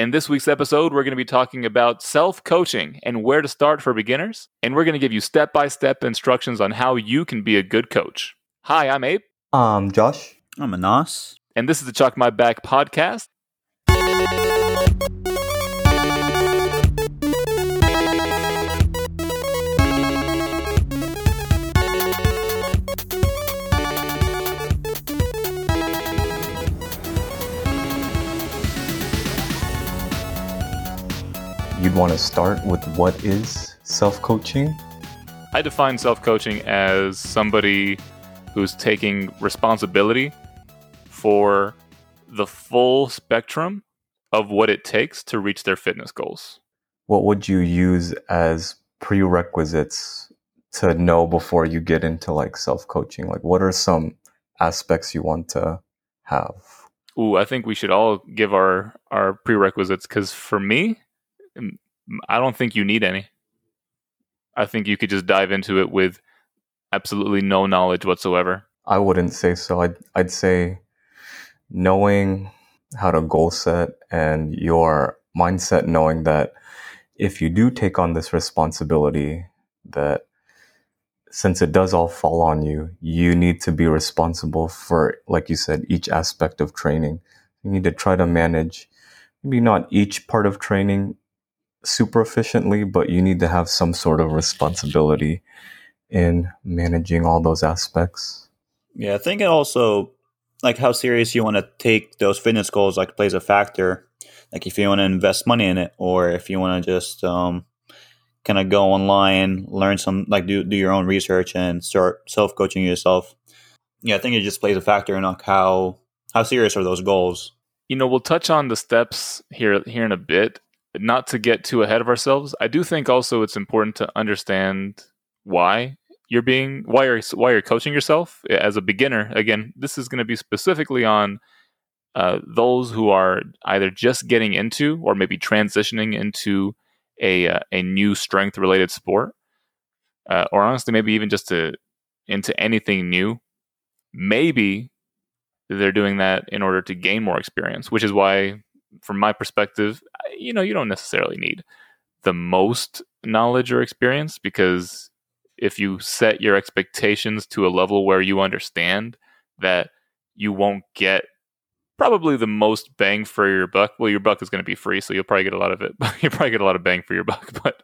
In this week's episode, we're going to be talking about self coaching and where to start for beginners. And we're going to give you step by step instructions on how you can be a good coach. Hi, I'm Abe. I'm Josh. I'm Anas. And this is the Chalk My Back podcast. You'd want to start with what is self coaching? I define self coaching as somebody who's taking responsibility for the full spectrum of what it takes to reach their fitness goals. What would you use as prerequisites to know before you get into like self coaching? Like, what are some aspects you want to have? Ooh, I think we should all give our our prerequisites because for me, Mm, I don't think you need any. I think you could just dive into it with absolutely no knowledge whatsoever. I wouldn't say so. I'd, I'd say knowing how to goal set and your mindset, knowing that if you do take on this responsibility, that since it does all fall on you, you need to be responsible for, like you said, each aspect of training. You need to try to manage maybe not each part of training super efficiently, but you need to have some sort of responsibility in managing all those aspects. Yeah, I think it also like how serious you want to take those fitness goals like plays a factor. Like if you want to invest money in it, or if you want to just um, kind of go online, learn some like do do your own research and start self coaching yourself. Yeah, I think it just plays a factor in like how how serious are those goals. You know, we'll touch on the steps here here in a bit, not to get too ahead of ourselves, I do think also it's important to understand why you're being why you're why you're coaching yourself as a beginner. Again, this is going to be specifically on uh, those who are either just getting into or maybe transitioning into a uh, a new strength related sport, uh, or honestly, maybe even just to into anything new. Maybe they're doing that in order to gain more experience, which is why from my perspective, you know, you don't necessarily need the most knowledge or experience because if you set your expectations to a level where you understand that you won't get probably the most bang for your buck, well, your buck is going to be free, so you'll probably get a lot of it. But you'll probably get a lot of bang for your buck, but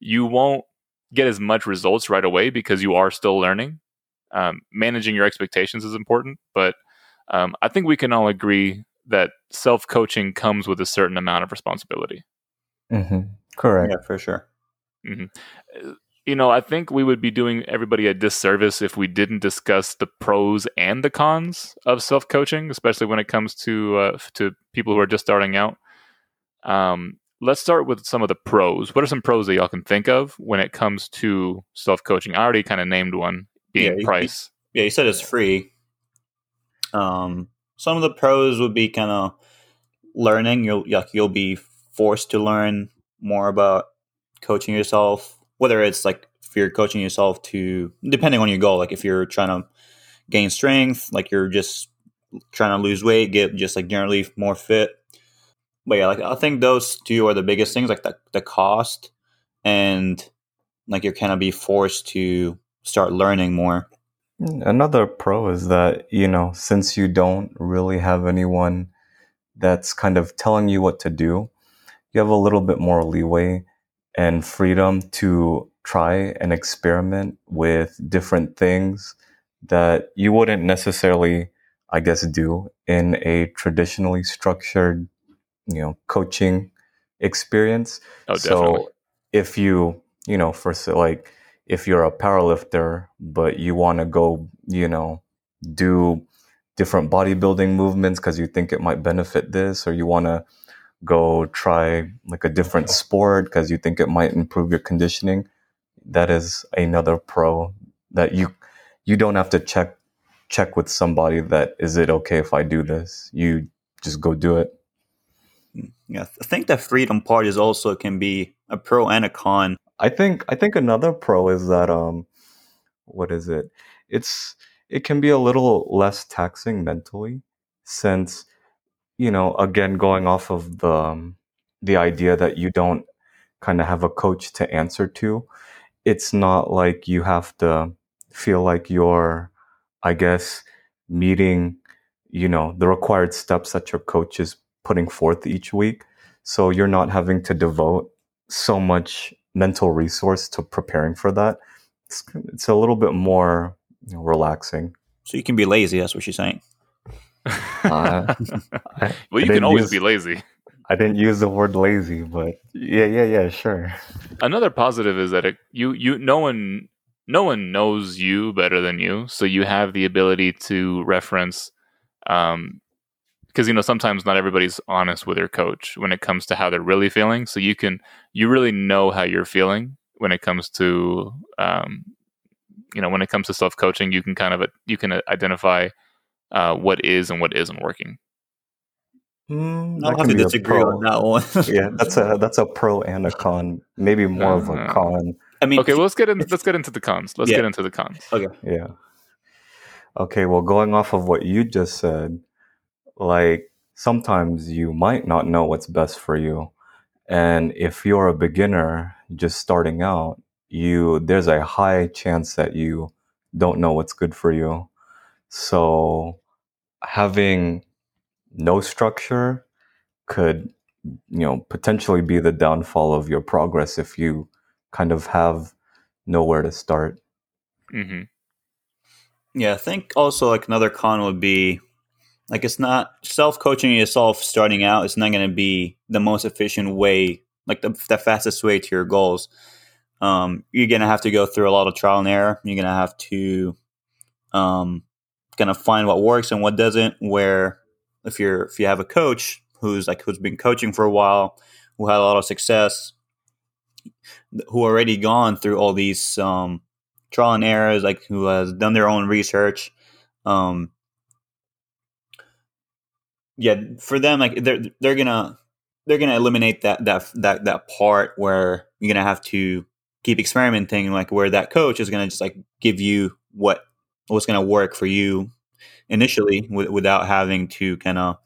you won't get as much results right away because you are still learning. Um, managing your expectations is important, but um, I think we can all agree that self coaching comes with a certain amount of responsibility. Mm-hmm. Correct. Yeah, for sure. Mm-hmm. You know, I think we would be doing everybody a disservice if we didn't discuss the pros and the cons of self coaching, especially when it comes to uh, to people who are just starting out. Um, let's start with some of the pros. What are some pros that y'all can think of when it comes to self coaching? I already kind of named one, being yeah, price. You, yeah, you said it's free. Um, some of the pros would be kind of learning. You'll you'll be forced to learn more about coaching yourself. Whether it's like if you're coaching yourself to depending on your goal, like if you're trying to gain strength, like you're just trying to lose weight, get just like generally more fit. But yeah, like I think those two are the biggest things, like the the cost and like you're kind of be forced to start learning more. Another pro is that, you know, since you don't really have anyone that's kind of telling you what to do, you have a little bit more leeway and freedom to try and experiment with different things that you wouldn't necessarily, I guess, do in a traditionally structured, you know, coaching experience. Oh, definitely. So if you, you know, for like, if you're a powerlifter, but you want to go, you know, do different bodybuilding movements because you think it might benefit this, or you want to go try like a different sport because you think it might improve your conditioning, that is another pro that you you don't have to check check with somebody that is it okay if I do this. You just go do it. Mm, yeah, I think the freedom part is also can be a pro and a con I think I think another pro is that um what is it? It's it can be a little less taxing mentally since you know again going off of the um, the idea that you don't kind of have a coach to answer to. It's not like you have to feel like you're, I guess, meeting, you know, the required steps that your coach is putting forth each week. So you're not having to devote so much mental resource to preparing for that. It's, it's a little bit more you know, relaxing. So you can be lazy. That's what she's saying. Uh, well, you can always use- be lazy. I didn't use the word lazy, but yeah, yeah, yeah, sure. Another positive is that it, you you no one no one knows you better than you, so you have the ability to reference. Um, because you know sometimes not everybody's honest with their coach when it comes to how they're really feeling. So you can you really know how you're feeling when it comes to um, you know when it comes to self coaching. You can kind of you can identify uh, what is and what isn't working. Mm, I'll have to be a disagree pro. on that one. yeah, that's a that's a pro and a con. Maybe more of a Uh, con. I mean, Okay, well let's get in, let's get into the cons. Let's Yeah. get into the cons. Okay. Yeah. Okay, well, going off of what you just said, like sometimes you might not know what's best for you. And if you're a beginner just starting out, you there's a high chance that you don't know what's good for you. So having no structure could you know potentially be the downfall of your progress if you kind of have nowhere to start. hmm Yeah, I think also like another con would be like it's not self coaching yourself starting out. It's not going to be the most efficient way, like the, the fastest way to your goals. Um, you're going to have to go through a lot of trial and error. You're going to have to um, kind of find what works and what doesn't. Where if you're if you have a coach who's like who's been coaching for a while, who had a lot of success, who already gone through all these um, trial and errors, like who has done their own research. Um, yeah, for them, like they're they're gonna they're gonna eliminate that that that that part where you're gonna have to keep experimenting, like where that coach is gonna just like give you what what's gonna work for you initially, w- without having to kind of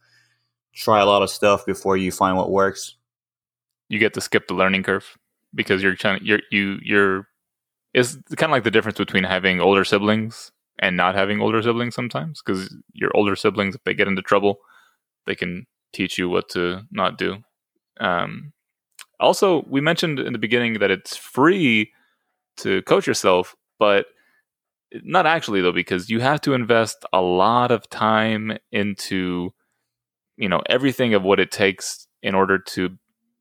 try a lot of stuff before you find what works. You get to skip the learning curve because you're trying. You're you you're. It's kind of like the difference between having older siblings and not having older siblings sometimes because your older siblings, if they get into trouble, they can teach you what to not do. Um, also, we mentioned in the beginning that it's free to coach yourself, but not actually though, because you have to invest a lot of time into, you know, everything of what it takes in order to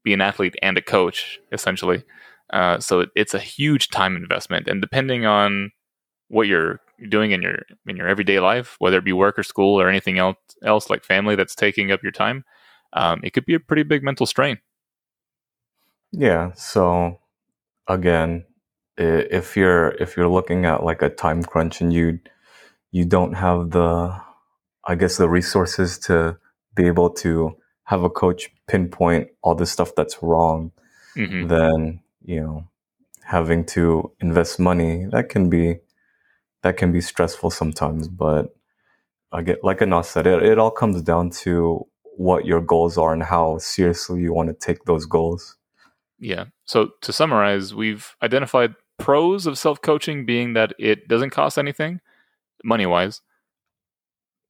be an athlete and a coach, essentially. Uh, so it, it's a huge time investment, and depending on what you're doing in your in your everyday life, whether it be work or school or anything else else like family that's taking up your time, um, it could be a pretty big mental strain. Yeah. So again, if you're if you're looking at like a time crunch and you you don't have the I guess the resources to be able to have a coach pinpoint all the stuff that's wrong, hmm then you know having to invest money that can be that can be stressful sometimes. But I get like Anas said, it, it all comes down to what your goals are and how seriously you want to take those goals. Yeah. So to summarize, we've identified pros of self coaching being that it doesn't cost anything, money wise.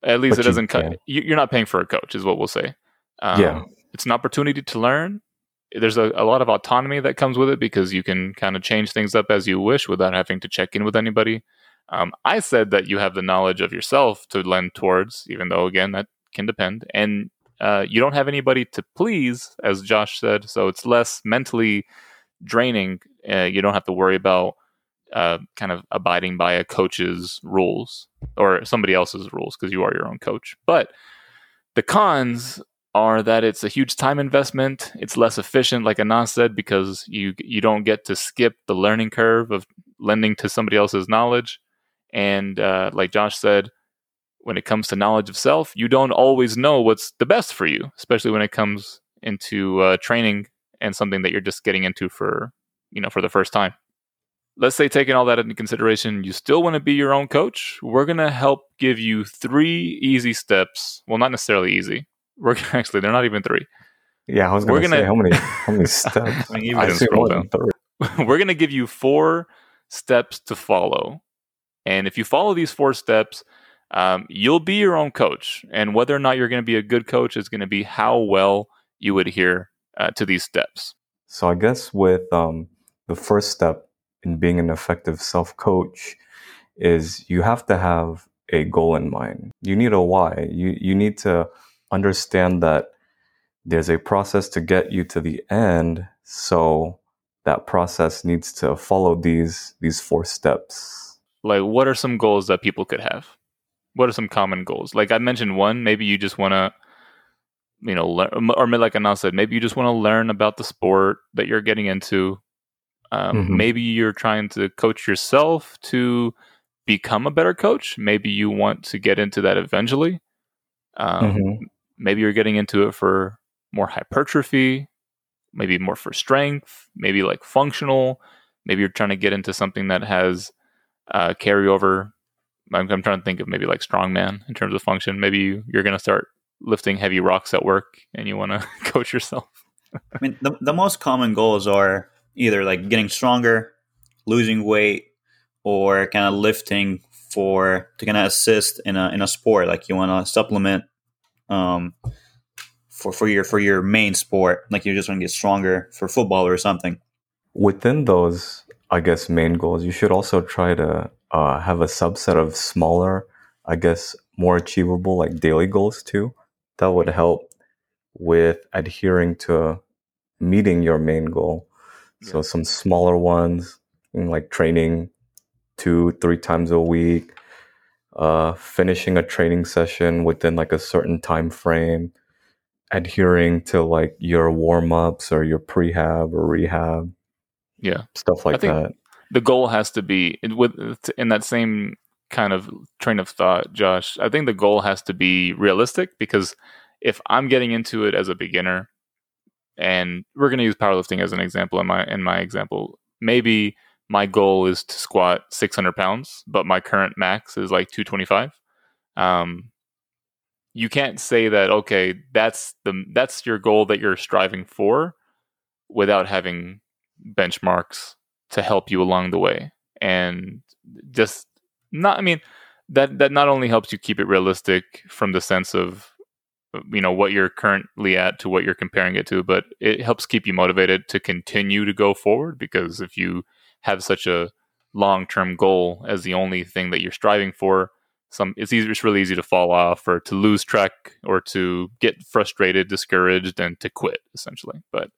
At least But it doesn't cut. You're not paying for a coach, is what we'll say. Um, Yeah. It's an opportunity to learn. There's a, a lot of autonomy that comes with it because you can kind of change things up as you wish without having to check in with anybody. Um, I said that you have the knowledge of yourself to lend towards, even though, again, that can depend. And uh, you don't have anybody to please, as Josh said. So it's less mentally draining. Uh, you don't have to worry about uh, kind of abiding by a coach's rules or somebody else's rules because you are your own coach. But the cons are that it's a huge time investment. It's less efficient, like Anas said, because you you don't get to skip the learning curve of lending to somebody else's knowledge. And uh, like Josh said, when it comes to knowledge of self, you don't always know what's the best for you, especially when it comes into uh, training and something that you're just getting into for you know for the first time. Let's say taking all that into consideration, you still want to be your own coach. We're gonna help give you three easy steps. Well, not necessarily easy. We're actually they're not even three. Yeah, I was We're gonna, gonna- say how many how many steps. I mean, I I scroll more than three. we're going to give you four steps to follow. And if you follow these four steps, um, you'll be your own coach. And whether or not you're going to be a good coach is going to be how well you adhere uh, to these steps. So I guess with um, the first step in being an effective self coach is you have to have a goal in mind. You need a why. You you need to understand that there's a process to get you to the end. So that process needs to follow these these four steps. Like, what are some goals that people could have? What are some common goals? Like I mentioned one, maybe you just want to, you know, learn, or like Anas said, maybe you just want to learn about the sport that you're getting into. Um, Mhm. Maybe you're trying to coach yourself to become a better coach. Maybe you want to get into that eventually. Um, Mhm. Maybe you're getting into it for more hypertrophy, maybe more for strength, maybe like functional. Maybe you're trying to get into something that has uh, carryover. I'm, I'm trying to think of maybe like strongman in terms of function. Maybe you, you're going to start lifting heavy rocks at work and you want to coach yourself. I mean, the, the most common goals are either like getting stronger, losing weight, or kind of lifting for to kind of assist in a in a sport. Like you want to supplement um, for for your for your main sport. Like you just want to get stronger for football or something. Within those, I guess, main goals, you should also try to uh, have a subset of smaller, I guess, more achievable, like daily goals too. That would help with adhering to meeting your main goal. So, some smaller ones, like training two, three times a week, uh, finishing a training session within like a certain time frame, adhering to like your warm ups or your prehab or rehab Yeah. stuff like think- that. the goal has to be in- with in that same kind of train of thought josh i think the goal has to be realistic because if i'm getting into it as a beginner and we're going to use powerlifting as an example in my in my example maybe my goal is to squat 600 pounds but my current max is like 225 um you can't say that okay that's the that's your goal that you're striving for without having benchmarks to help you along the way. And just not i mean that that not only helps you keep it realistic from the sense of you know what you're currently at to what you're comparing it to but it helps keep you motivated to continue to go forward because if you have such a long-term goal as the only thing that you're striving for some it's easy it's really easy to fall off or to lose track or to get frustrated discouraged and to quit essentially. But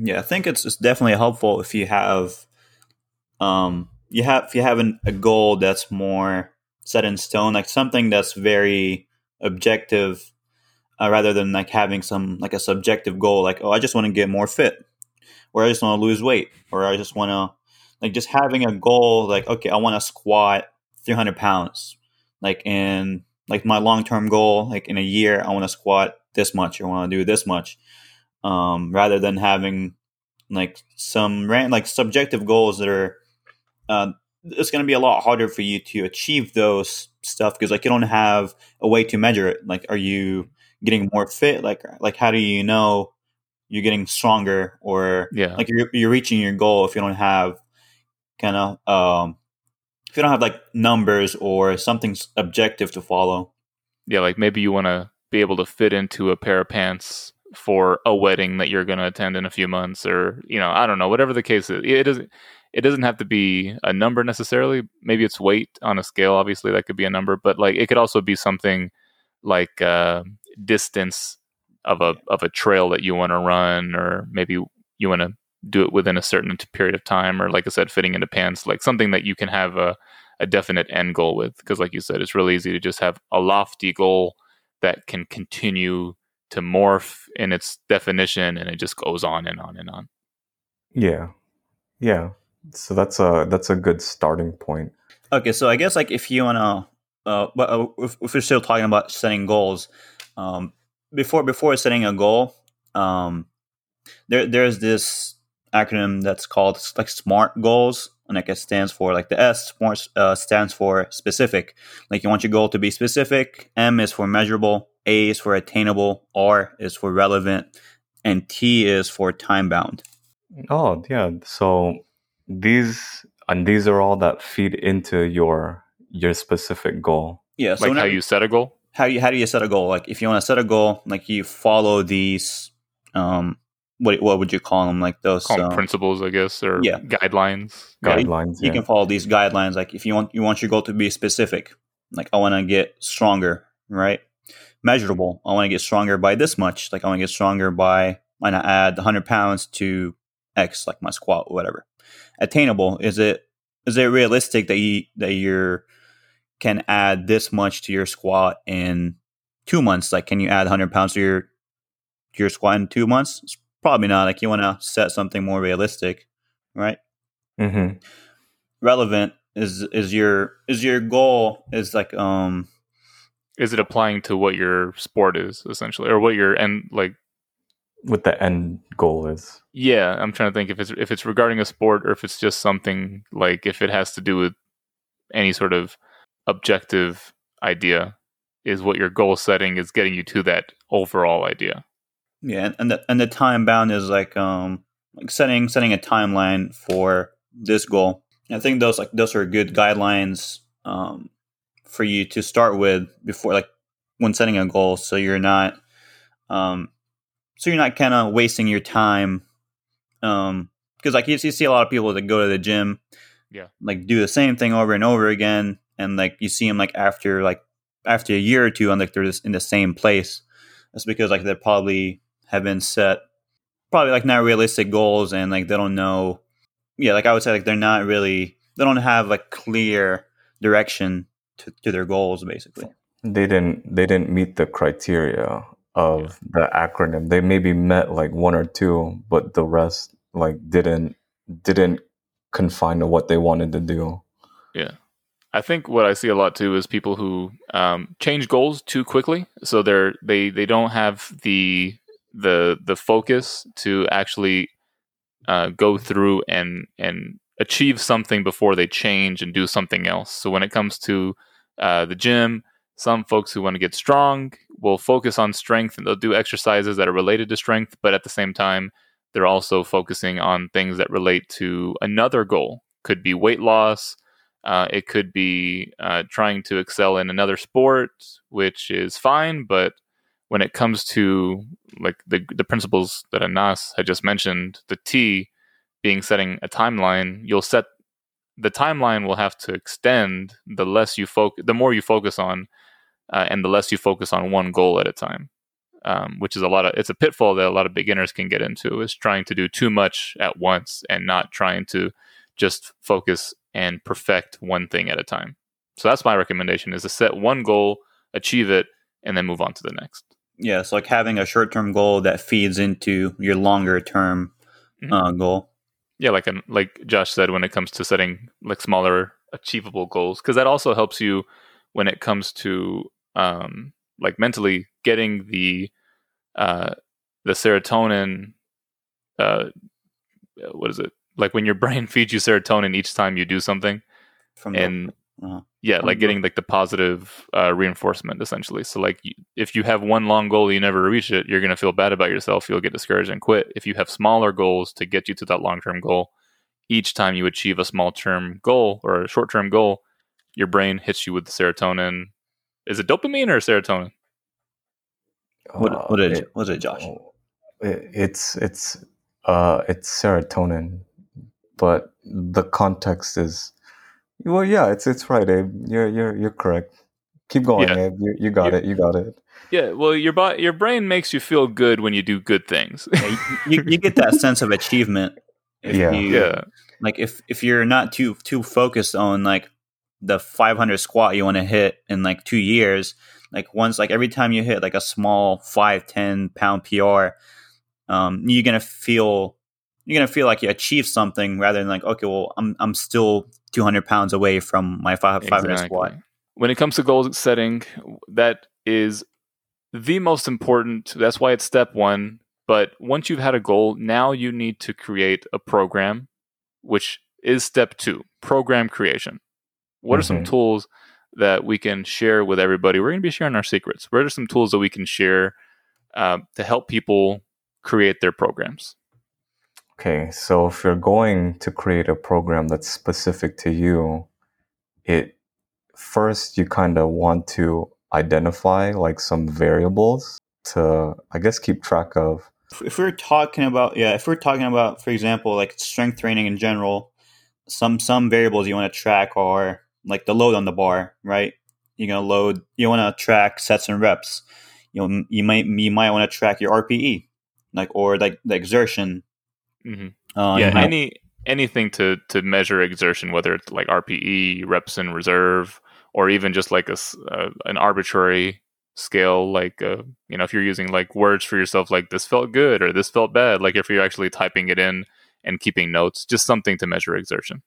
Yeah, I think it's, it's definitely helpful if you have, um, you have if you have an, a goal that's more set in stone, like something that's very objective, uh, rather than like having some like a subjective goal, like oh, I just want to get more fit, or I just want to lose weight, or I just want to like just having a goal, like okay, I want to squat three hundred pounds, like in like my long term goal, like in a year, I want to squat this much, or I want to do this much um, rather than having like some ran- like subjective goals that are uh, it's going to be a lot harder for you to achieve those stuff because like you don't have a way to measure it. Like are you getting more fit? Like like how do you know you're getting stronger or yeah. like you're, you're reaching your goal if you don't have kind of um if you don't have like numbers or something objective to follow? Yeah, like maybe you want to be able to fit into a pair of pants for a wedding that you're going to attend in a few months, or you know, I don't know, whatever the case is. It doesn't. It doesn't have to be a number necessarily. Maybe it's weight on a scale. Obviously, that could be a number, but like it could also be something like uh, distance of a of a trail that you want to run, or maybe you want to do it within a certain period of time, or like I said, fitting into pants, like something that you can have a a definite end goal with because like you said it's really easy to just have a lofty goal that can continue to morph in its definition and it just goes on and on and on Yeah, yeah. So that's a that's a good starting point. Okay, so I guess like if you wanna, uh, but uh, if, if we're still talking about setting goals, um, before before setting a goal, um, there there's this acronym that's called like SMART goals, and like it stands for like the S SMART uh, stands for specific. Like you want your goal to be specific. M is for measurable. A is for attainable. R is for relevant. and T is for time bound. Oh yeah. So these and these are all that feed into your your specific goal. Yeah, so like how whenever- you set a goal. how you how do you set a goal? Like if you want to set a goal, like you follow these um what what would you call them? Like those Call them um, principles, I guess, or yeah. guidelines. Yeah, Guidelines. you yeah. can follow these guidelines like if you want you want your goal to be specific like i want to get stronger right measurable. I want to get stronger by this much. Like i want to get stronger by i want to add 100 pounds to x like my squat or whatever. Attainable. Is it is it realistic that you that you're can add this much to your squat in two months? Like can you add 100 pounds to your to your squat in two months? It's probably not. Like you want to set something more realistic right? Mm-hmm. relevant is is your is your goal is like um Is it applying to what your sport is essentially, or what your end like? What the end goal is. Yeah, I'm trying to think if it's if it's regarding a sport or if it's just something like if it has to do with any sort of objective idea. Is what your goal setting is getting you to that overall idea. yeah and, and the and the time bound is like um like setting setting a timeline for this goal i think those like those are good guidelines um for you to start with before like when setting a goal so you're not um so you're not kind of wasting your time um because like you, you see a lot of people that go to the gym Yeah. like do the same thing over and over again and like you see them like after like after a year or two and like they're just in the same place that's because like they probably have been set probably like not realistic goals and like they don't know yeah like i would say like they're not really they don't have like clear direction to, to their goals basically They didn't. They didn't meet the criteria of the acronym. They maybe met like one or two, but the rest like didn't didn't confine to what they wanted to do. Yeah. I think what I see a lot too is people who um, change goals too quickly. So they're they they don't have the the the focus to actually uh, go through and and achieve something before they change and do something else. So when it comes to uh, the gym, some folks who want to get strong will focus on strength and they'll do exercises that are related to strength, but at the same time, they're also focusing on things that relate to another goal. Could be weight loss. Uh, it could be uh, trying to excel in another sport, which is fine. But when it comes to like the the principles that Anas had just mentioned, the T being setting a timeline, you'll set the timeline will have to extend the less you focus, the more you focus on, uh, and the less you focus on one goal at a time. Um, which is a lot of it's a pitfall that a lot of beginners can get into is trying to do too much at once and not trying to just focus and perfect one thing at a time. So that's my recommendation is to set one goal, achieve it, and then move on to the next. yeah it's like having a short-term goal that feeds into your longer term Mhm. uh, goal Yeah, like an, like Josh said, when it comes to setting like smaller achievable goals, because that also helps you when it comes to um, like mentally getting the uh, the serotonin. Uh, what is it? Like when your brain feeds you serotonin each time you do something, from and uh-huh. yeah, like getting like the positive uh, reinforcement essentially. So like you, if you have one long goal you never reach it, you're gonna feel bad about yourself. You'll get discouraged and quit. If you have smaller goals to get you to that long term goal, each time you achieve a small term goal or a short term goal, your brain hits you with serotonin. Is it dopamine or serotonin? what, what Uh, it- what is it josh Oh, it- it's it's uh it's serotonin, but the context is well, yeah, it's it's right, Abe. You're you're you're correct. Keep going, Yeah. Abe. You, you got Yeah. it. You got it. Yeah, well, your bo- your brain makes you feel good when you do good things. Yeah, you, you get that sense of achievement if Yeah. you yeah, like if if you're not too too focused on like the 500 squat you want to hit in like two years like once like every time you hit like a small 5 10 pound pr um, you're gonna feel you're gonna feel like you achieved something rather than like okay well i'm i'm still 200 pounds away from my 500 squat When it comes to goal setting, that is the most important. That's why it's step one. But once you've had a goal, now you need to create a program, which is step two program creation. What are some Mhm. tools that we can share with everybody? We're going to be sharing our secrets. What are some tools that we can share uh, to help people create their programs? Okay, so if you're going to create a program that's specific to you, it first you kind of want to identify like some variables to I guess keep track of. If we're talking about yeah, if we're talking about for example like strength training in general, some some variables you want to track are like the load on the bar, right? You're gonna load. You want to track sets and reps. You know, you might you might want to track your RPE, like or like the exertion. Mm-hmm. Uh, yeah, any anything to to measure exertion, whether it's like RPE, reps in reserve, or even just like a uh, an arbitrary scale like uh, you know if you're using like words for yourself like this felt good or this felt bad like if you're actually typing it in and keeping notes just something to measure exertion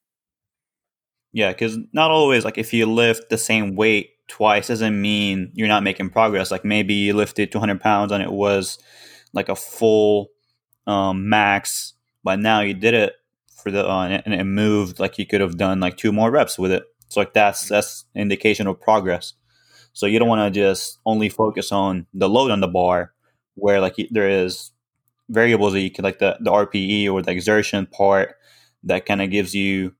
yeah because not always like if you lift the same weight twice doesn't mean you're not making progress like maybe you lifted 200 pounds and it was like a full um, max but now you did it for the uh, and it moved like you could have done like two more reps with it so like that's that's indication of progress. So you don't want to just only focus on the load on the bar, where like there is variables that you can like the the RPE or the exertion part that kind of gives you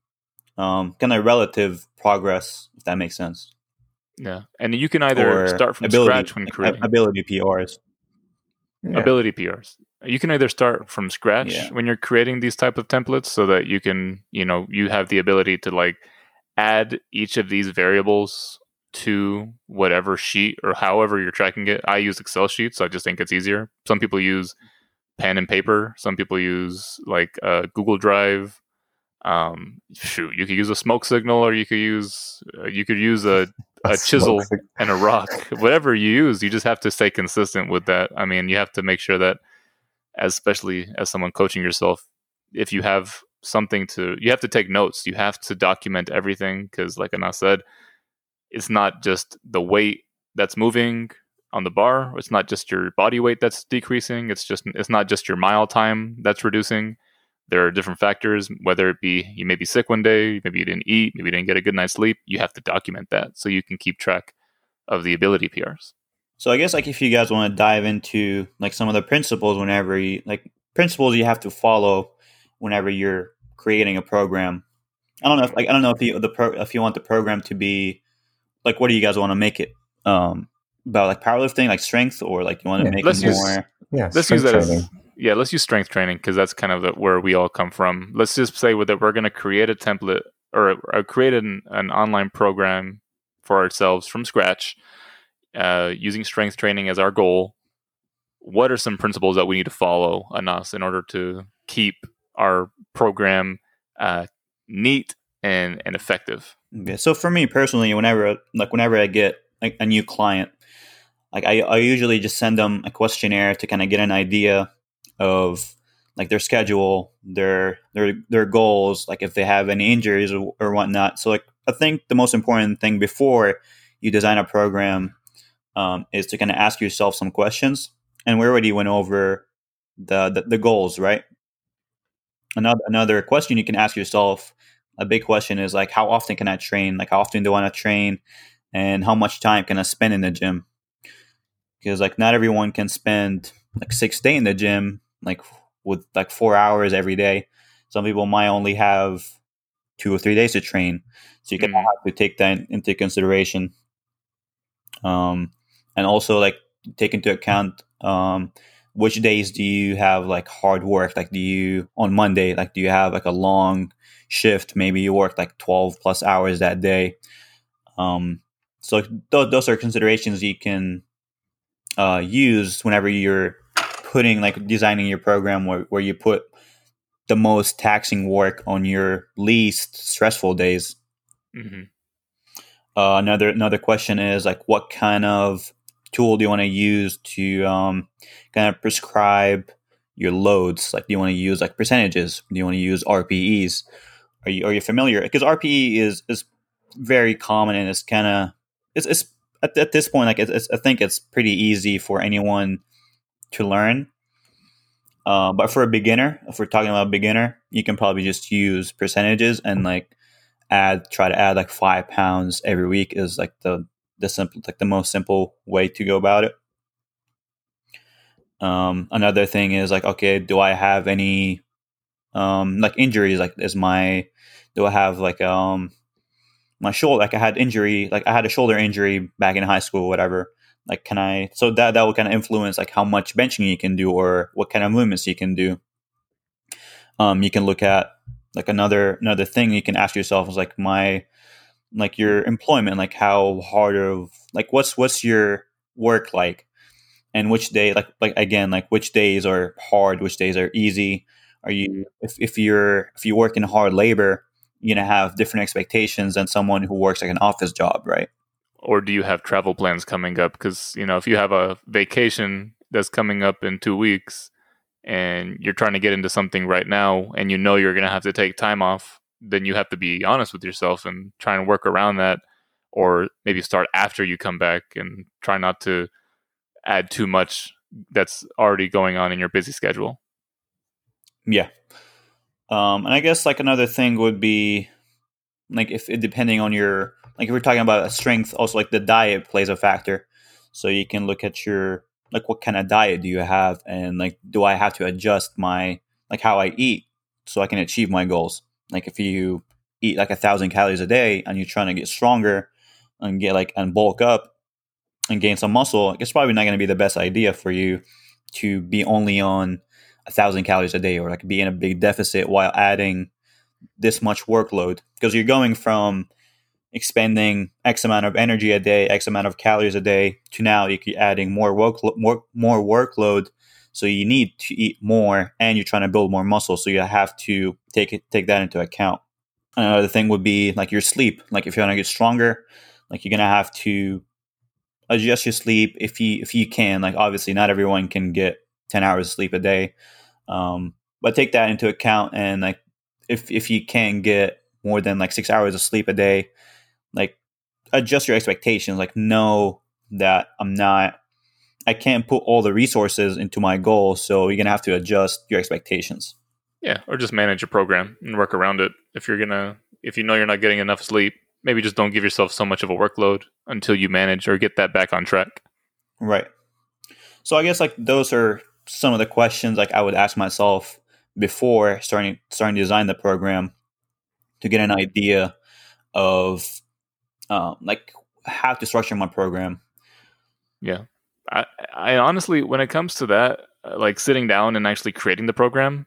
um, kind of relative progress, if that makes sense. Yeah, and you can either or start from ability, scratch when creating ability PRs. Yeah. Ability PRs. You can either start from scratch yeah. when you're creating these type of templates, so that you can, you know, you have the ability to like add each of these variables to whatever sheet or however you're tracking it. I use Excel sheets. So I just think it's easier. Some people use pen and paper. Some people use like uh, Google Drive. Um, shoot, you could use a smoke signal, or you could use uh, you could use a, a, a chisel and a rock. Whatever you use, you just have to stay consistent with that. I mean, you have to make sure that, as especially as someone coaching yourself, if you have something to you have to take notes. You have to document everything because like Anas said it's not just the weight that's moving on the bar. It's not just your body weight that's decreasing. It's just it's not just your mile time that's reducing there are different factors whether it be you may be sick one day maybe you didn't eat maybe you didn't get a good night's sleep you have to document that so you can keep track of the ability prs so i guess like if you guys want to dive into like some of the principles whenever you like principles you have to follow whenever you're creating a program. I don't know if like I don't know if you the pro, if you want the program to be like what do you guys want to make it um about like powerlifting like strength or like you want to yeah, make it use, more yeah let's use that as, yeah let's use strength training because that's kind of the, where we all come from let's just say that we're going to create a template or, or create an, an online program for ourselves from scratch uh, using strength training as our goal what are some principles that we need to follow on us in order to keep our program uh, neat and and effective. Okay, so for me personally, whenever like whenever I get like a new client, like I, I usually just send them a questionnaire to kind of get an idea of like their schedule, their their their goals, like if they have any injuries or, or whatnot. So like I think the most important thing before you design a program um, is to kind of ask yourself some questions. And we already went over the, the, the goals, right? another another question you can ask yourself a big question is like how often can i train like how often do i want to train and how much time can i spend in the gym because like not everyone can spend like six day in the gym like with like four hours every day. Some people might only have two or three days to train. So you can mm. have to take that into consideration. Um and also like take into account um which days do you have like hard work? Like do you on monday like do you have like a long shift? Maybe you work like 12 plus hours that day. Um so th- those are considerations you can uh, use whenever you're putting like designing your program where, where you put the most taxing work on your least stressful days mm-hmm. uh, another another question is like what kind of tool do you want to use to um, kind of prescribe your loads? Like, do you want to use like percentages? Do you want to use RPEs? Are you are you familiar? Because RPE is is very common and it's kind of it's, it's at, at, this point like it's, it's, I think it's pretty easy for anyone to learn. Uh, but for a beginner, if we're talking about a beginner, you can probably just use percentages and like add try to add like five pounds every week is like the the simple like the most simple way to go about it Um, another thing is like, okay, do I have any um, like injuries? Like, is my do I have like um my shoulder? Like, I had injury, like I had a shoulder injury back in high school, whatever. Like, can I? So that that will kind of influence like how much benching you can do or what kind of movements you can do. Um, you can look at like another another thing you can ask yourself is like my like your employment, like how hard of like what's what's your work like and which day like like again like which days are hard which days are easy are you if, if you're if you work in hard labor you're gonna have different expectations than someone who works like an office job right or do you have travel plans coming up because you know if you have a vacation that's coming up in two weeks and you're trying to get into something right now and you know you're going to have to take time off then you have to be honest with yourself and try and work around that or maybe start after you come back and try not to add too much that's already going on in your busy schedule. Yeah. Um, and I guess like another thing would be like if depending on your like if we're talking about strength, also like the diet plays a factor. So you can look at your like what kind of diet do you have and like do I have to adjust my like how I eat so I can achieve my goals. Like if you eat like a thousand calories a day and you're trying to get stronger and get like and bulk up, and gain some muscle, it's probably not going to be the best idea for you to be only on a thousand calories a day or like be in a big deficit while adding this much workload because you're going from expending X amount of energy a day, X amount of calories a day to now you're adding more work more more workload. So you need to eat more and you're trying to build more muscle. So you have to take it take that into account. Another thing would be like your sleep. Like if you want to get stronger, like you're gonna have to adjust your sleep if you if you can. Like obviously, not everyone can get ten hours of sleep a day, um, but take that into account. And like if if you can get more than like six hours of sleep a day, like adjust your expectations. Like know that I'm not. I can't put all the resources into my goal, so you're gonna have to adjust your expectations. Yeah, or just manage your program and work around it. If you're gonna, if you know you're not getting enough sleep, maybe just don't give yourself so much of a workload until you manage or get that back on track. Right. So I guess like those are some of the questions like I would ask myself before starting starting to design the program to get an idea of um, like how to structure my program. Yeah, I, I honestly, when it comes to that, uh, like sitting down and actually creating the program,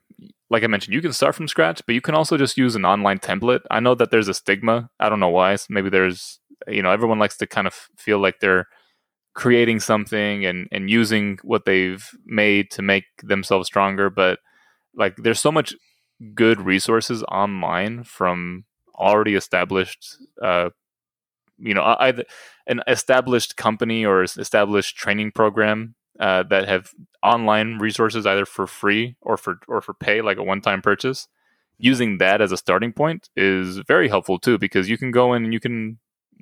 like I mentioned, you can start from scratch, but you can also just use an online template. I know that there's a stigma. I don't know why. Maybe there's, you know, everyone likes to kind of feel like they're creating something and and using what they've made to make themselves stronger. But like, there's so much good resources online from already established, uh, you know, either an established company or established training program uh, that have online resources either for free or for or for pay, like a one-time purchase. Using that as a starting point is very helpful too, because you can go in and you can,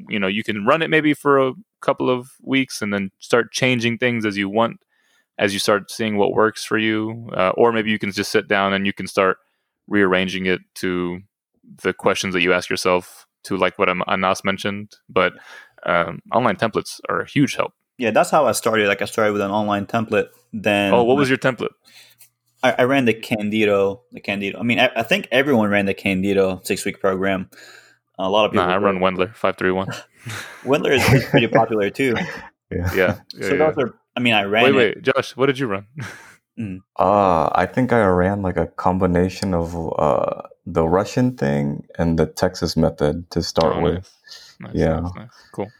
you know, you can run it maybe for a couple of weeks and then start changing things as you want, as you start seeing what works for you, uh, or maybe you can just sit down and you can start rearranging it to the questions that you ask yourself to like what Anas mentioned. But um, online templates are a huge help yeah, that's how I started. Like I started with an online template. Then oh, what was your template? I, I ran the Candito. The Candito. I mean, I, I, think everyone ran the Candito six week program. A lot of people. Nah, I run Wendler five three one. Wendler is, is, pretty popular too. Yeah. yeah. so yeah, those are. I mean, I ran. Wait, wait, Josh, what did you run? Mm. Uh, I think I ran like a combination of uh, the Russian thing and the Texas method to start oh, with. Nice. Nice, yeah, nice, cool.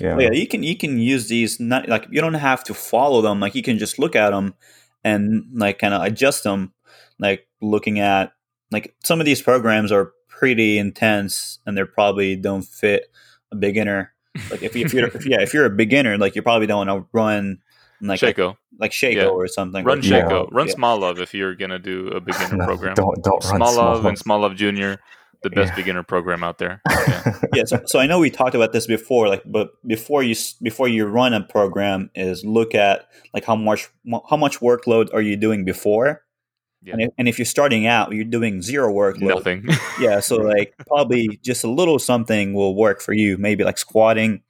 Yeah. yeah, you can you can use these not like you don't have to follow them. Like you can just look at them and like kind of adjust them. Like looking at like some of these programs are pretty intense and they probably don't fit a beginner. Like if, you, if you're if, yeah if you're a beginner, like you probably don't want to run like Sheiko, like Sheiko yeah. or something. Run Sheiko, yeah. run yeah. Smolov if you're gonna do a beginner no, program. Don't don't Smolov run Smolov and Smolov Junior the best yeah. beginner program out there. Yeah. yeah so, so, I know we talked about this before, like, but before you before you run a program, is look at like how much how much workload are you doing before, yeah. and, if, and if you're starting out, you're doing zero workload. Nothing. yeah. So like probably just a little something will work for you. Maybe like squatting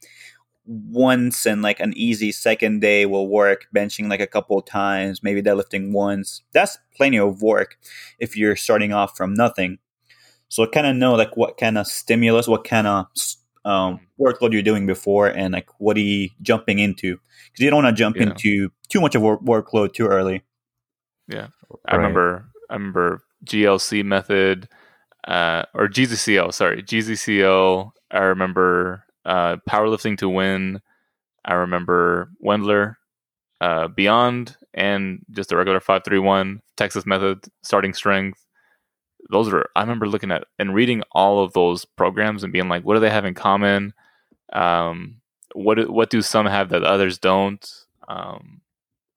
once and like an easy second day will work benching like a couple times maybe deadlifting once that's plenty of work if you're starting off from nothing so kind of know like what kind of stimulus what kind of um, workload you're doing before and like what are you jumping into because you don't want to jump Yeah. into too much of a workload too early Yeah, I remember. I remember GLC method, uh, or GZCL. Sorry, GZCL. I remember uh, powerlifting to win. I remember Wendler, uh, Beyond, and just a regular five three one Texas method starting strength. Those are. I remember looking at and reading all of those programs and being like, what do they have in common? Um, what what do some have that others don't? Um,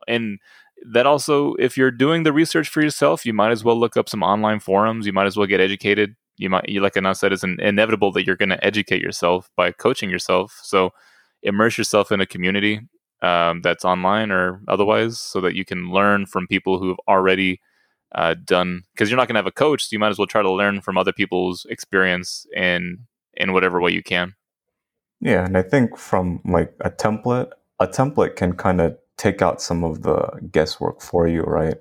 and that also if you're doing the research for yourself you might as well look up some online forums you might as well get educated you might you like Anas said it's an, inevitable that you're going to educate yourself by coaching yourself. So immerse yourself in a community um, that's online or otherwise so that you can learn from people who've already uh, done because you're not going to have a coach so you might as well try to learn from other people's experience in in whatever way you can. Yeah, and I think from like a template, a template can kind of take out some of the guesswork for you, right?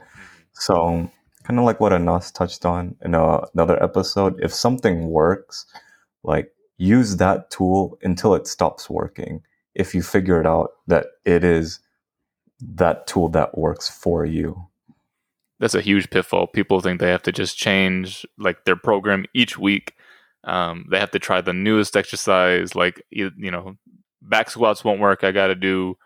So, kind of like what Anas touched on in a, another episode, if something works, like use that tool until it stops working. If you figure it out that it is that tool that works for you. that's a huge pitfall. People think they have to just change like their program each week. Um, they have to try the newest exercise. Like you, you know, back squats won't work. I got to do,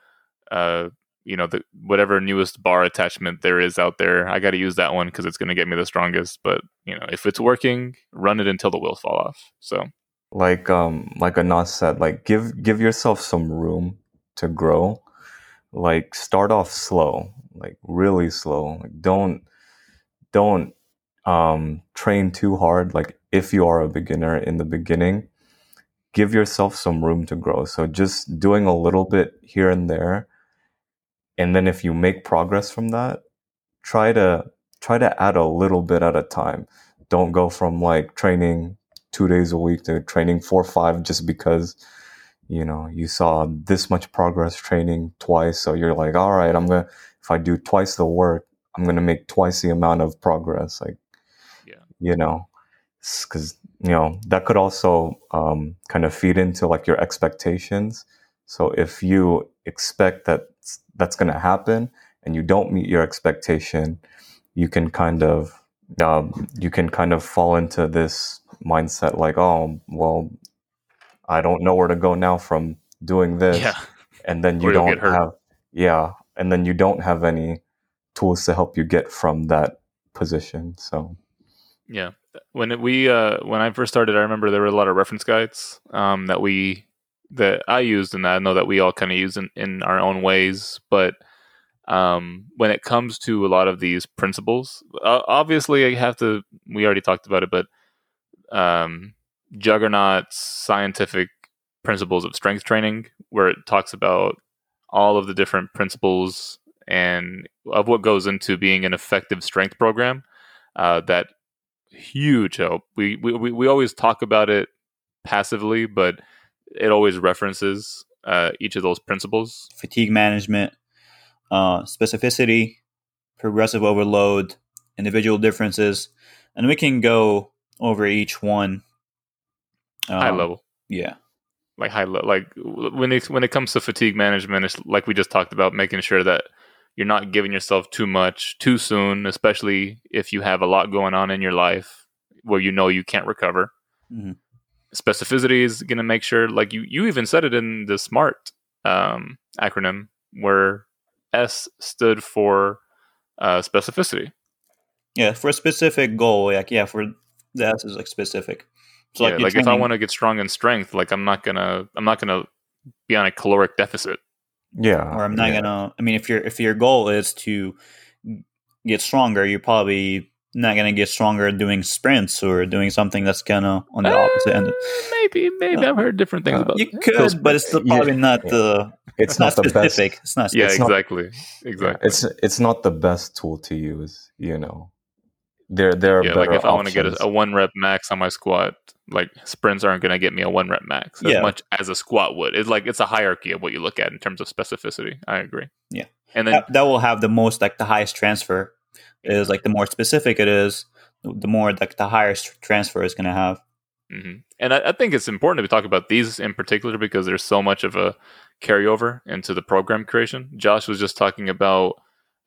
uh, you know, the whatever newest bar attachment there is out there. I got to use that one because it's going to get me the strongest. But you know, if it's working, run it until the wheels fall off. So like um like Anas said, like give give yourself some room to grow. Like start off slow, like really slow. Like don't don't um train too hard. Like if you are a beginner in the beginning, give yourself some room to grow. So just doing a little bit here and there. And then if you make progress from that, try to try to add a little bit at a time. Don't go from like training two days a week to training four or five just because you know you saw this much progress training twice so you're like all right i'm gonna if i do twice the work i'm gonna make twice the amount of progress like Yeah. you know because you know that could also um, kind of feed into like your expectations so if you expect that that's going to happen and you don't meet your expectation you can kind of um, you can kind of fall into this mindset like oh well i don't know where to go now from doing this yeah, and then you don't have yeah and then you don't have any tools to help you get from that position so. Yeah, when it, we uh, when I first started, I remember there were a lot of reference guides um, that we that I used, and I know that we all kind of use in, in our own ways. But um, when it comes to a lot of these principles, uh, obviously, I have to. We already talked about it, but um, Juggernaut's scientific principles of strength training, where it talks about all of the different principles and of what goes into being an effective strength program. Uh, that huge help. We, we we we always talk about it passively, but it always references uh, each of those principles. fatigue management, uh, specificity, progressive overload, individual differences, and we can go over each one. high Um, level, Yeah. like high level, like when it when it comes to fatigue management, it's like we just talked about, making sure that you're not giving yourself too much too soon, especially if you have a lot going on in your life where you know you can't recover. Mhm. Specificity is going to make sure, like you, you even said it in the SMART um, acronym, where S stood for uh, specificity. Yeah, for a specific goal, like yeah, for that is like specific. So Yeah, like, like, you're if I want to get strong in strength, like I'm not gonna, I'm not gonna be on a caloric deficit. yeah or I'm not yeah. gonna. I mean, if your if your goal is to get stronger, you're probably not gonna get stronger doing sprints or doing something that's kind of on the opposite end. Uh, maybe, maybe Uh, I've heard different things uh, about. You that. could, but it's still Yeah. probably not Yeah. the. it's, It's not, not, the best specific. It's not. Yeah, Specific. not- exactly, Yeah, exactly. it's it's not the best tool to use you know there there are Yeah, better like if I want to get a, a one rep max on my squat, like sprints aren't going to get me a one rep max as Yeah. much as a squat would. It's like it's a hierarchy of what you look at in terms of specificity. I agree. Yeah. and then that, that will have the most like the highest transfer is like the more specific it is the more like the higher transfer is going to have hmm And I, I think it's important to talk about these in particular because there's so much of a carryover into the program creation. Josh was just talking about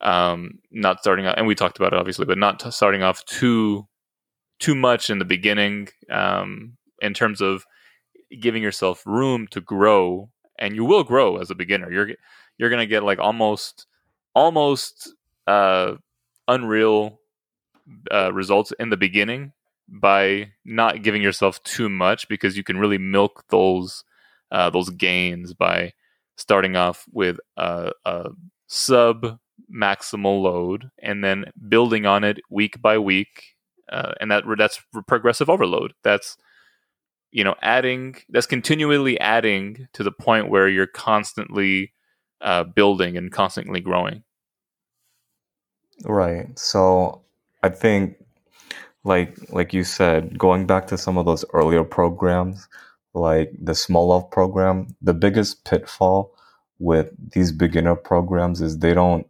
um, not starting out, and we talked about it obviously, but not t- starting off too too much in the beginning um, in terms of giving yourself room to grow, and you will grow as a beginner. You're you're gonna get like almost almost uh, unreal uh, results in the beginning by not giving yourself too much because you can really milk those uh, those gains by starting off with a, a sub maximal load and then building on it week by week uh, and that that's progressive overload. That's you know adding that's continually adding to the point where you're constantly uh, building and constantly growing Right. So I think like like you said, going back to some of those earlier programs, like the Smolov program, the biggest pitfall with these beginner programs is they don't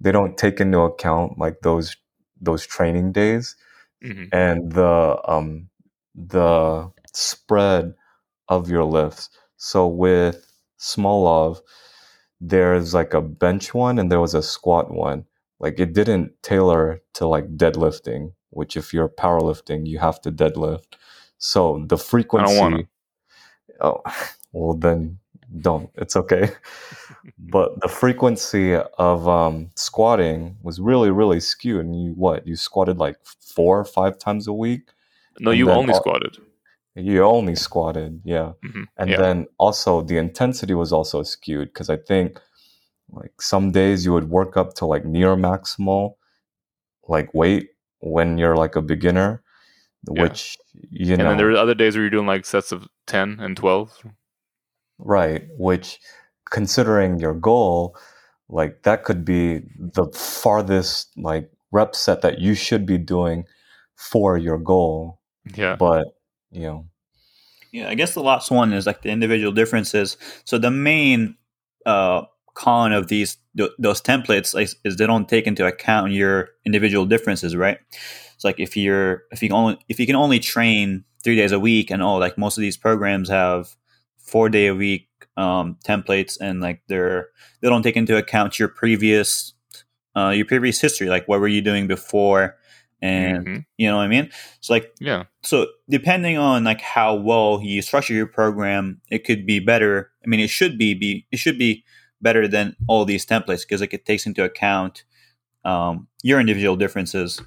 they don't take into account like those those training days hmm and the um the spread of your lifts. So with Smolov, there's like a bench one and there was a squat one. Like it didn't tailor to like deadlifting, which if you're powerlifting, you have to deadlift. So the frequency. I wanna. Oh, well then don't. It's okay. but the frequency of um, squatting was really really skewed. And you what? You squatted like four or five times a week. no you only all- squatted You only squatted, yeah. hmm And yeah. then also the intensity was also skewed because I think like some days you would work up to like near maximal like weight when you're like a beginner, Yeah. which you and know then there were other days where you're doing like sets of 10 and 12 right, which considering your goal, like that could be the farthest like rep set that you should be doing for your goal. yeah But you know, Yeah, I guess the last one is like the individual differences. So the main uh, con of these th- those templates is, is they don't take into account your individual differences, right? It's like if you're if you can only if you can only train three days a week, and oh, like most of these programs have four day a week um, templates, and like they're they don't take into account your previous uh, your previous history, like what were you doing before, and Mhm. you know what I mean. So like yeah so depending on like how well you structure your program it could be better i mean it should be, be it should be better than all these templates because like it takes into account um, your individual differences.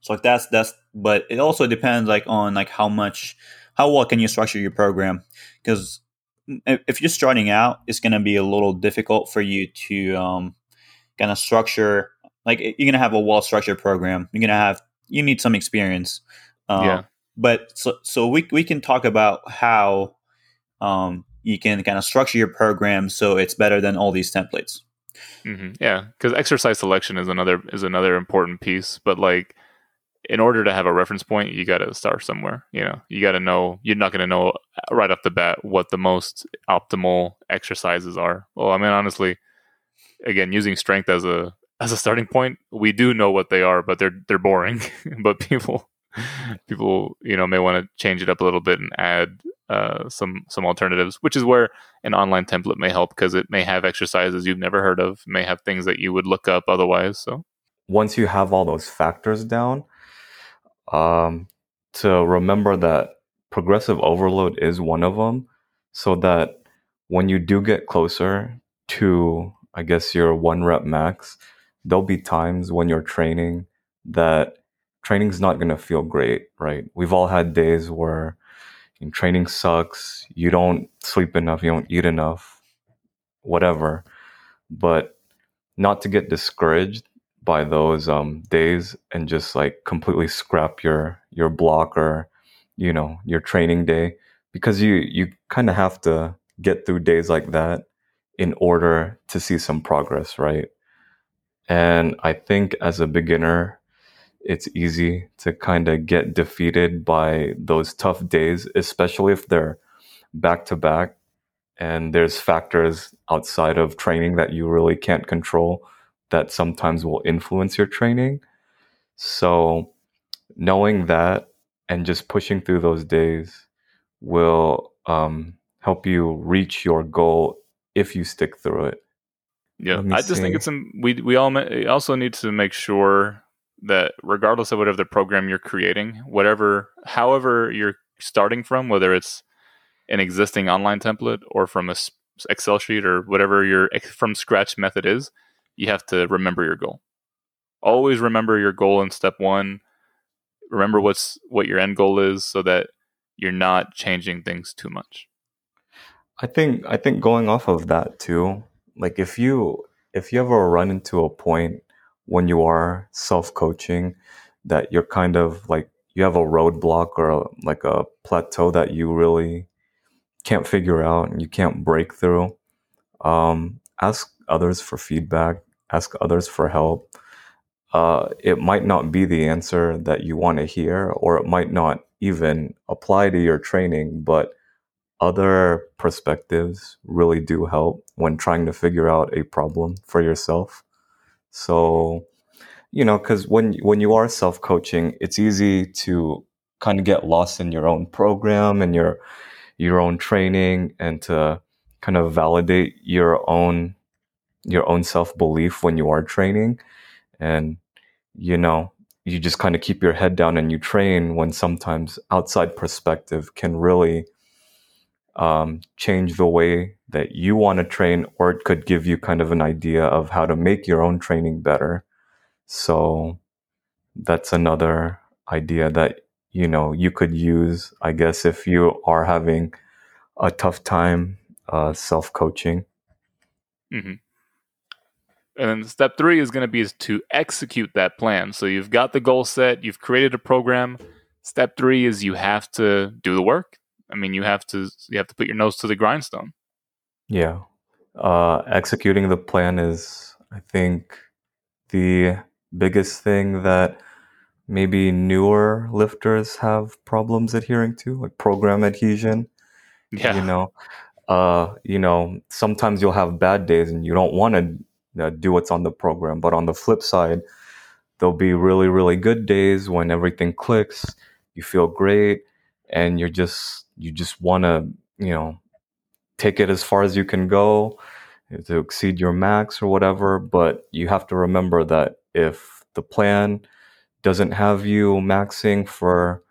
So like that's that's but it also depends like on like how much how well can you structure your program? Because if you're starting out it's going to be a little difficult for you to um, kind of structure like you're going to have a well structured program. You're going to have you need some experience. Um, Yeah. but so so we we can talk about how um, you can kind of structure your program so it's better than all these templates. hmm Yeah, because exercise selection is another is another important piece. But like, in order to have a reference point, you got to start somewhere. You know, you got to know. You're not going to know right off the bat what the most optimal exercises are. Well, I mean, honestly, again, using strength as a as a starting point, we do know what they are, but they're they're boring. but people people you know may want to change it up a little bit and add uh, some some alternatives, which is where an online template may help because it may have exercises you've never heard of, may have things that you would look up otherwise. So once you have all those factors down, um, to remember that progressive overload is one of them, so that when you do get closer to, I guess, your one rep max, there'll be times when you're training that training's not going to feel great, right? We've all had days where training sucks, you don't sleep enough, you don't eat enough, whatever. But not to get discouraged by those um, days and just like completely scrap your your block or you know your training day because you you kind of have to get through days like that in order to see some progress right and i think as a beginner it's easy to kind of get defeated by those tough days, especially if they're back to back and there's factors outside of training that you really can't control that sometimes will influence your training. So, knowing that and just pushing through those days will um, help you reach your goal if you stick through it. Yeah, I just see. think it's we we all also need to make sure that regardless of whatever the program you're creating, whatever however you're starting from, whether it's an existing online template or from a Excel sheet or whatever your from scratch method is, you have to remember your goal. Always remember your goal in step 1. Remember what's what your end goal is so that you're not changing things too much. I think I think going off of that too, like if you if you ever run into a point when you are self-coaching that you're kind of like you have a roadblock or a, like a plateau that you really can't figure out and you can't break through um, ask others for feedback ask others for help uh, it might not be the answer that you want to hear or it might not even apply to your training but other perspectives really do help when trying to figure out a problem for yourself. So, you know, because when when you are self coaching, it's easy to kind of get lost in your own program and your your own training, and to kind of validate your own your own self belief when you are training, and you know you just kind of keep your head down and you train when sometimes outside perspective can really um, change the way that you want to train, or it could give you kind of an idea of how to make your own training better. So that's another idea that you know you could use, I guess, if you are having a tough time uh, self coaching. Mm-hmm. And then step three is going to be to execute that plan. So you've got the goal set, you've created a program. Step three is you have to do the work, I mean, you have to you have to put your nose to the grindstone. Yeah, uh, executing the plan is, I think, the biggest thing that maybe newer lifters have problems adhering to, like program adhesion. Yeah, you know, uh, you know, sometimes you'll have bad days and you don't want to uh, do what's on the program, but on the flip side, there'll be really really good days when everything clicks. You feel great, and you're just you just want to, you know, take it as far as you can go to exceed your max or whatever. But you have to remember that if the plan doesn't have you maxing for,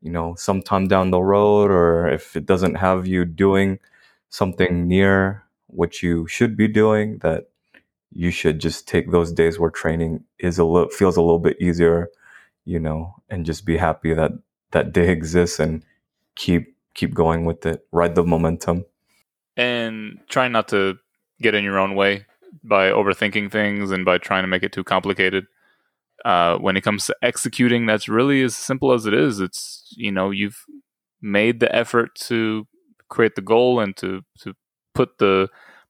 you know, sometime down the road, or if it doesn't have you doing something near what you should be doing, that you should just take those days where training is a little feels a little bit easier, you know, and just be happy that that day exists and keep keep going with it, ride the momentum. And try not to get in your own way by overthinking things and by trying to make it too complicated. Uh, when it comes to executing, that's really as simple as it is. It's you know you've made the effort to create the goal and to to put the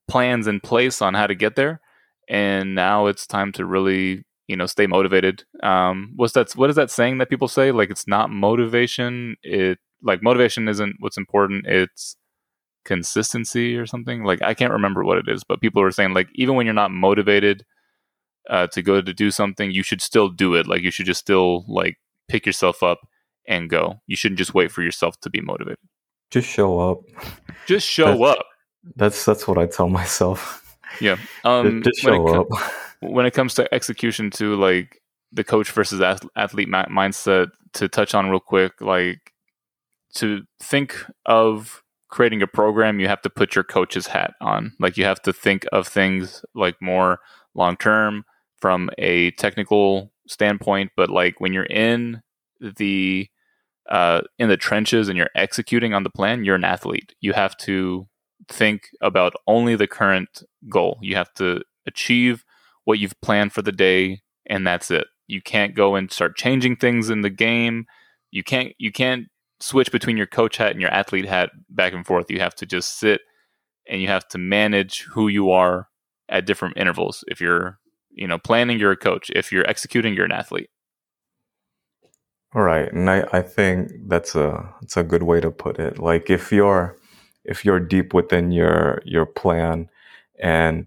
plans in place on how to get there, and now it's time to really you know stay motivated. Um, what's that? What is that saying that people say? Like it's not motivation; it like motivation isn't what's important it's consistency or something. Like i can't remember what it is but people are saying like even when you're not motivated uh, to go to do something you should still do it. Like you should just still like pick yourself up and go. You shouldn't just wait for yourself to be motivated. Just show up. Just show that's, up. that's that's what i tell myself. Yeah. Um just, just show when up. when it comes to execution to like the coach versus athlete mindset to touch on real quick like to think of creating a program, you have to put your coach's hat on. Like you have to think of things like more long term from a technical standpoint, but like when you're in the uh, in the trenches and you're executing on the plan, you're an athlete. You have to think about only the current goal. You have to achieve what you've planned for the day, and that's it. You can't go and start changing things in the game. You can't you can't switch between your coach hat and your athlete hat back and forth. You have to just sit and you have to manage who you are at different intervals. If you're, you know, planning, you're a coach. If you're executing, you're an athlete. All right. and I, I think that's a that's a good way to put it. Like if you're if you're deep within your your plan and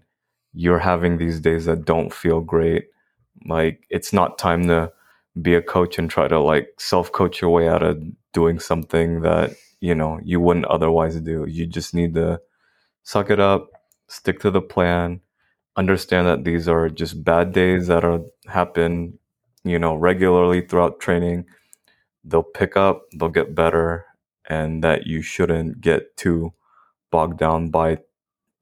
you're having these days that don't feel great, like it's not time to be a coach and try to like self coach your way out of doing something that you know you wouldn't otherwise do. You just need to suck it up, stick to the plan, understand that these are just bad days that are happen, you know, regularly throughout training they'll pick up, they'll get better, and that you shouldn't get too bogged down by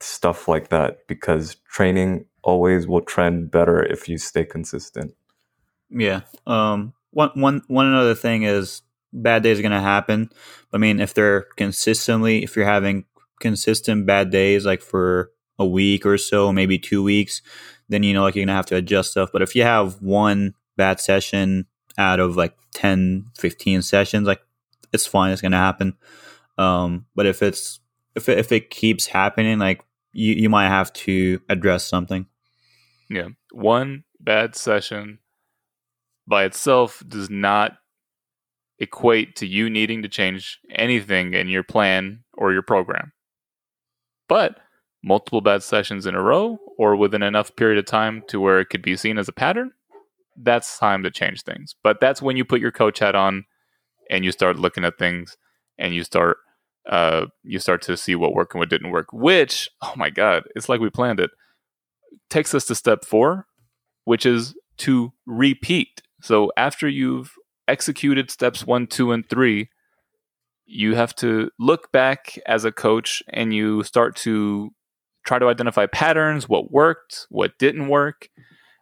stuff like that because training always will trend better if you stay consistent. Yeah. Um one one one another thing is bad days are going to happen. I mean, if they're consistently if you're having consistent bad days like for a week or so, maybe 2 weeks, then you know like you're going to have to adjust stuff. But if you have one bad session out of like 10 15 sessions like it's fine it's gonna happen um, but if it's if it, if it keeps happening like you, you might have to address something yeah one bad session by itself does not equate to you needing to change anything in your plan or your program but multiple bad sessions in a row or within enough period of time to where it could be seen as a pattern that's time to change things. But that's when you put your coach hat on and you start looking at things and you start uh, you start to see what worked and what didn't work. Which, oh my god, it's like we planned it. Takes us to step four, which is to repeat. So after you've executed steps one, two, and three, you have to look back as a coach and you start to try to identify patterns, what worked, what didn't work,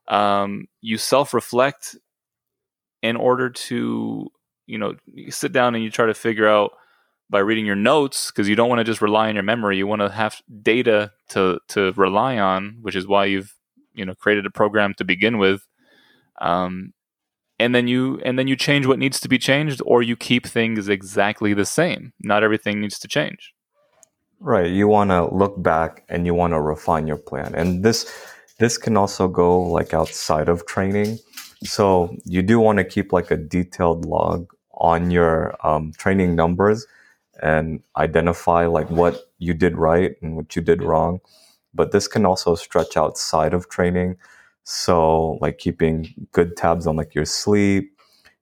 um, you self reflect in order to you know you sit down and you try to figure out by reading your notes because you don't want to just rely on your memory. You want to have data to to rely on which is why you've you know created a program to begin with. Um, and then you and then you change what needs to be changed or you keep things exactly the same not everything needs to change right you want to look back and you want to refine your plan and this this can also go like outside of training. So you do want to keep like a detailed log on your um, training numbers and identify like what you did right and what you did wrong. But this can also stretch outside of training. So like keeping good tabs on like your sleep,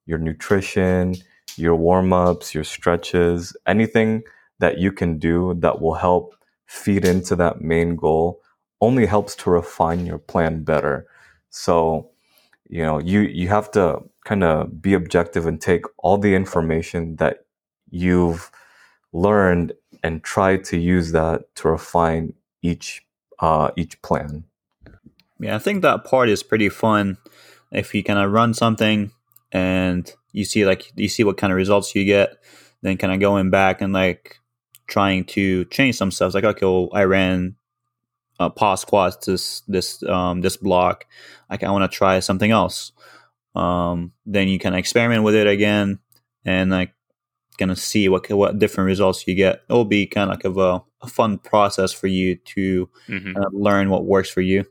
your nutrition, your warm ups, your stretches, anything that you can do that will help feed into that main goal only helps to refine your plan better. So, you know, you you have to kind of be objective and take all the information that you've learned and try to use that to refine each uh, each plan. Yeah, I think that part is pretty fun. If you kind of run something and you see like you see what kind of results you get, then kind of going back and like trying to change some stuff. It's like okay, well, I ran uh, pause squats this this um, this block. Like I want to try something else. Um, then you can experiment with it again and like kind of see what what different results you get. It'll be kind of like of a, a fun process for you to mm-hmm. uh, learn what works for you.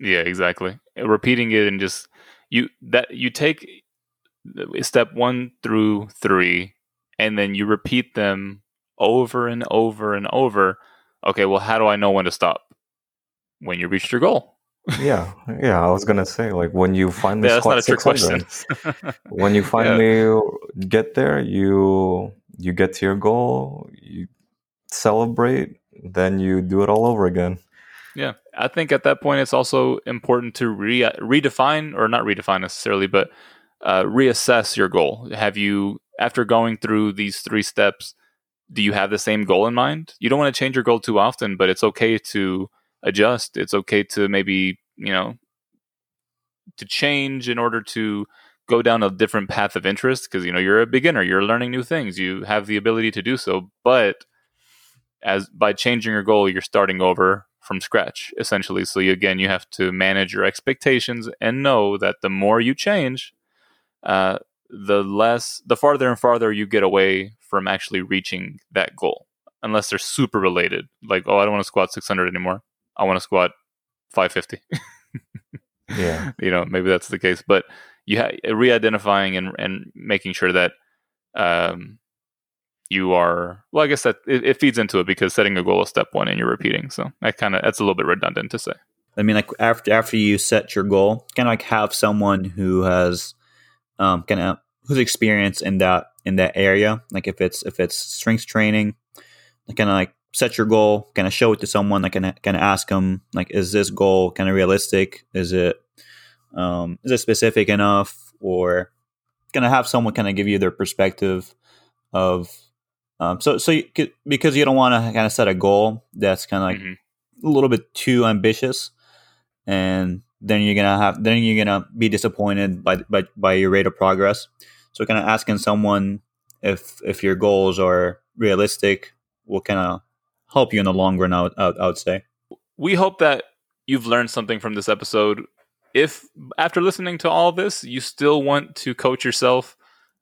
Yeah, exactly. Repeating it and just you that you take step one through three, and then you repeat them over and over and over. Okay, well, how do I know when to stop? when you reached your goal. yeah, yeah. I was gonna say like when you finally yeah, squat six hundred, when you finally yeah. get there, you you get to your goal, you celebrate, then you do it all over again. Yeah, I think at that point it's also important to re- redefine or not redefine necessarily, but uh, reassess your goal. Have you, after going through these three steps, do you have the same goal in mind? You don't want to change your goal too often, but it's okay to adjust. It's okay to maybe, you know, to change in order to go down a different path of interest because you know you're a beginner, you're learning new things, you have the ability to do so, but as by changing your goal, you're starting over from scratch essentially. So you, again, you have to manage your expectations and know that the more you change, uh, the less, the farther and farther you get away from actually reaching that goal, unless they're super related. Like, oh, I don't want to squat 600 anymore. I want to squat 550. yeah. You know, maybe that's the case. But you ha- re-identifying and and making sure that um, you are well. I guess that it, it feeds into it because setting a goal is step one, and you're repeating. So that kind of that's a little bit redundant to say. I mean, like after after you set your goal, kind of like have someone who has um, kind of who's experienced in that in that area. Like if it's if it's strength training, kind of like set your goal, kind of show it to someone, like kind of ask them like, is this goal kind of realistic? Is it um, is it specific enough, or kind of have someone kind of give you their perspective of um, so so you could, because you don't want to kind of set a goal that's kind of like mm-hmm. a little bit too ambitious and then you're gonna have then you're gonna be disappointed by by, by your rate of progress. So kind of asking someone if if your goals are realistic will kind of help you in the long run. I would, I would say. We hope that you've learned something from this episode. If after listening to all this, you still want to coach yourself,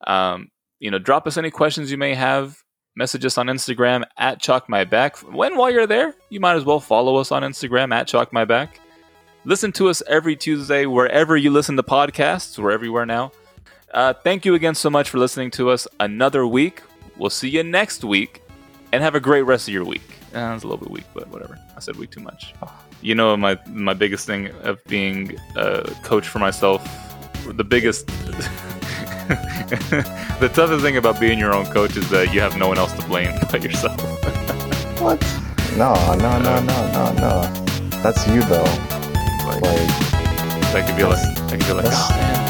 um, you know, drop us any questions you may have. Message us on Instagram at Chalk My Back. When while you're there, you might as well follow us on Instagram at Chalk My Back. Listen to us every Tuesday wherever you listen to podcasts. We're everywhere now. Uh, thank you again so much for listening to us another week. We'll see you next week, and have a great rest of your week. Uh, it's a little bit weak, but whatever. I said week too much. You know my my biggest thing of being a coach for myself. The biggest, the toughest thing about being your own coach is that you have no one else to blame but yourself. what? No, no, no, no, no, no. That's you though. Like, that could be like, that could be like, oh,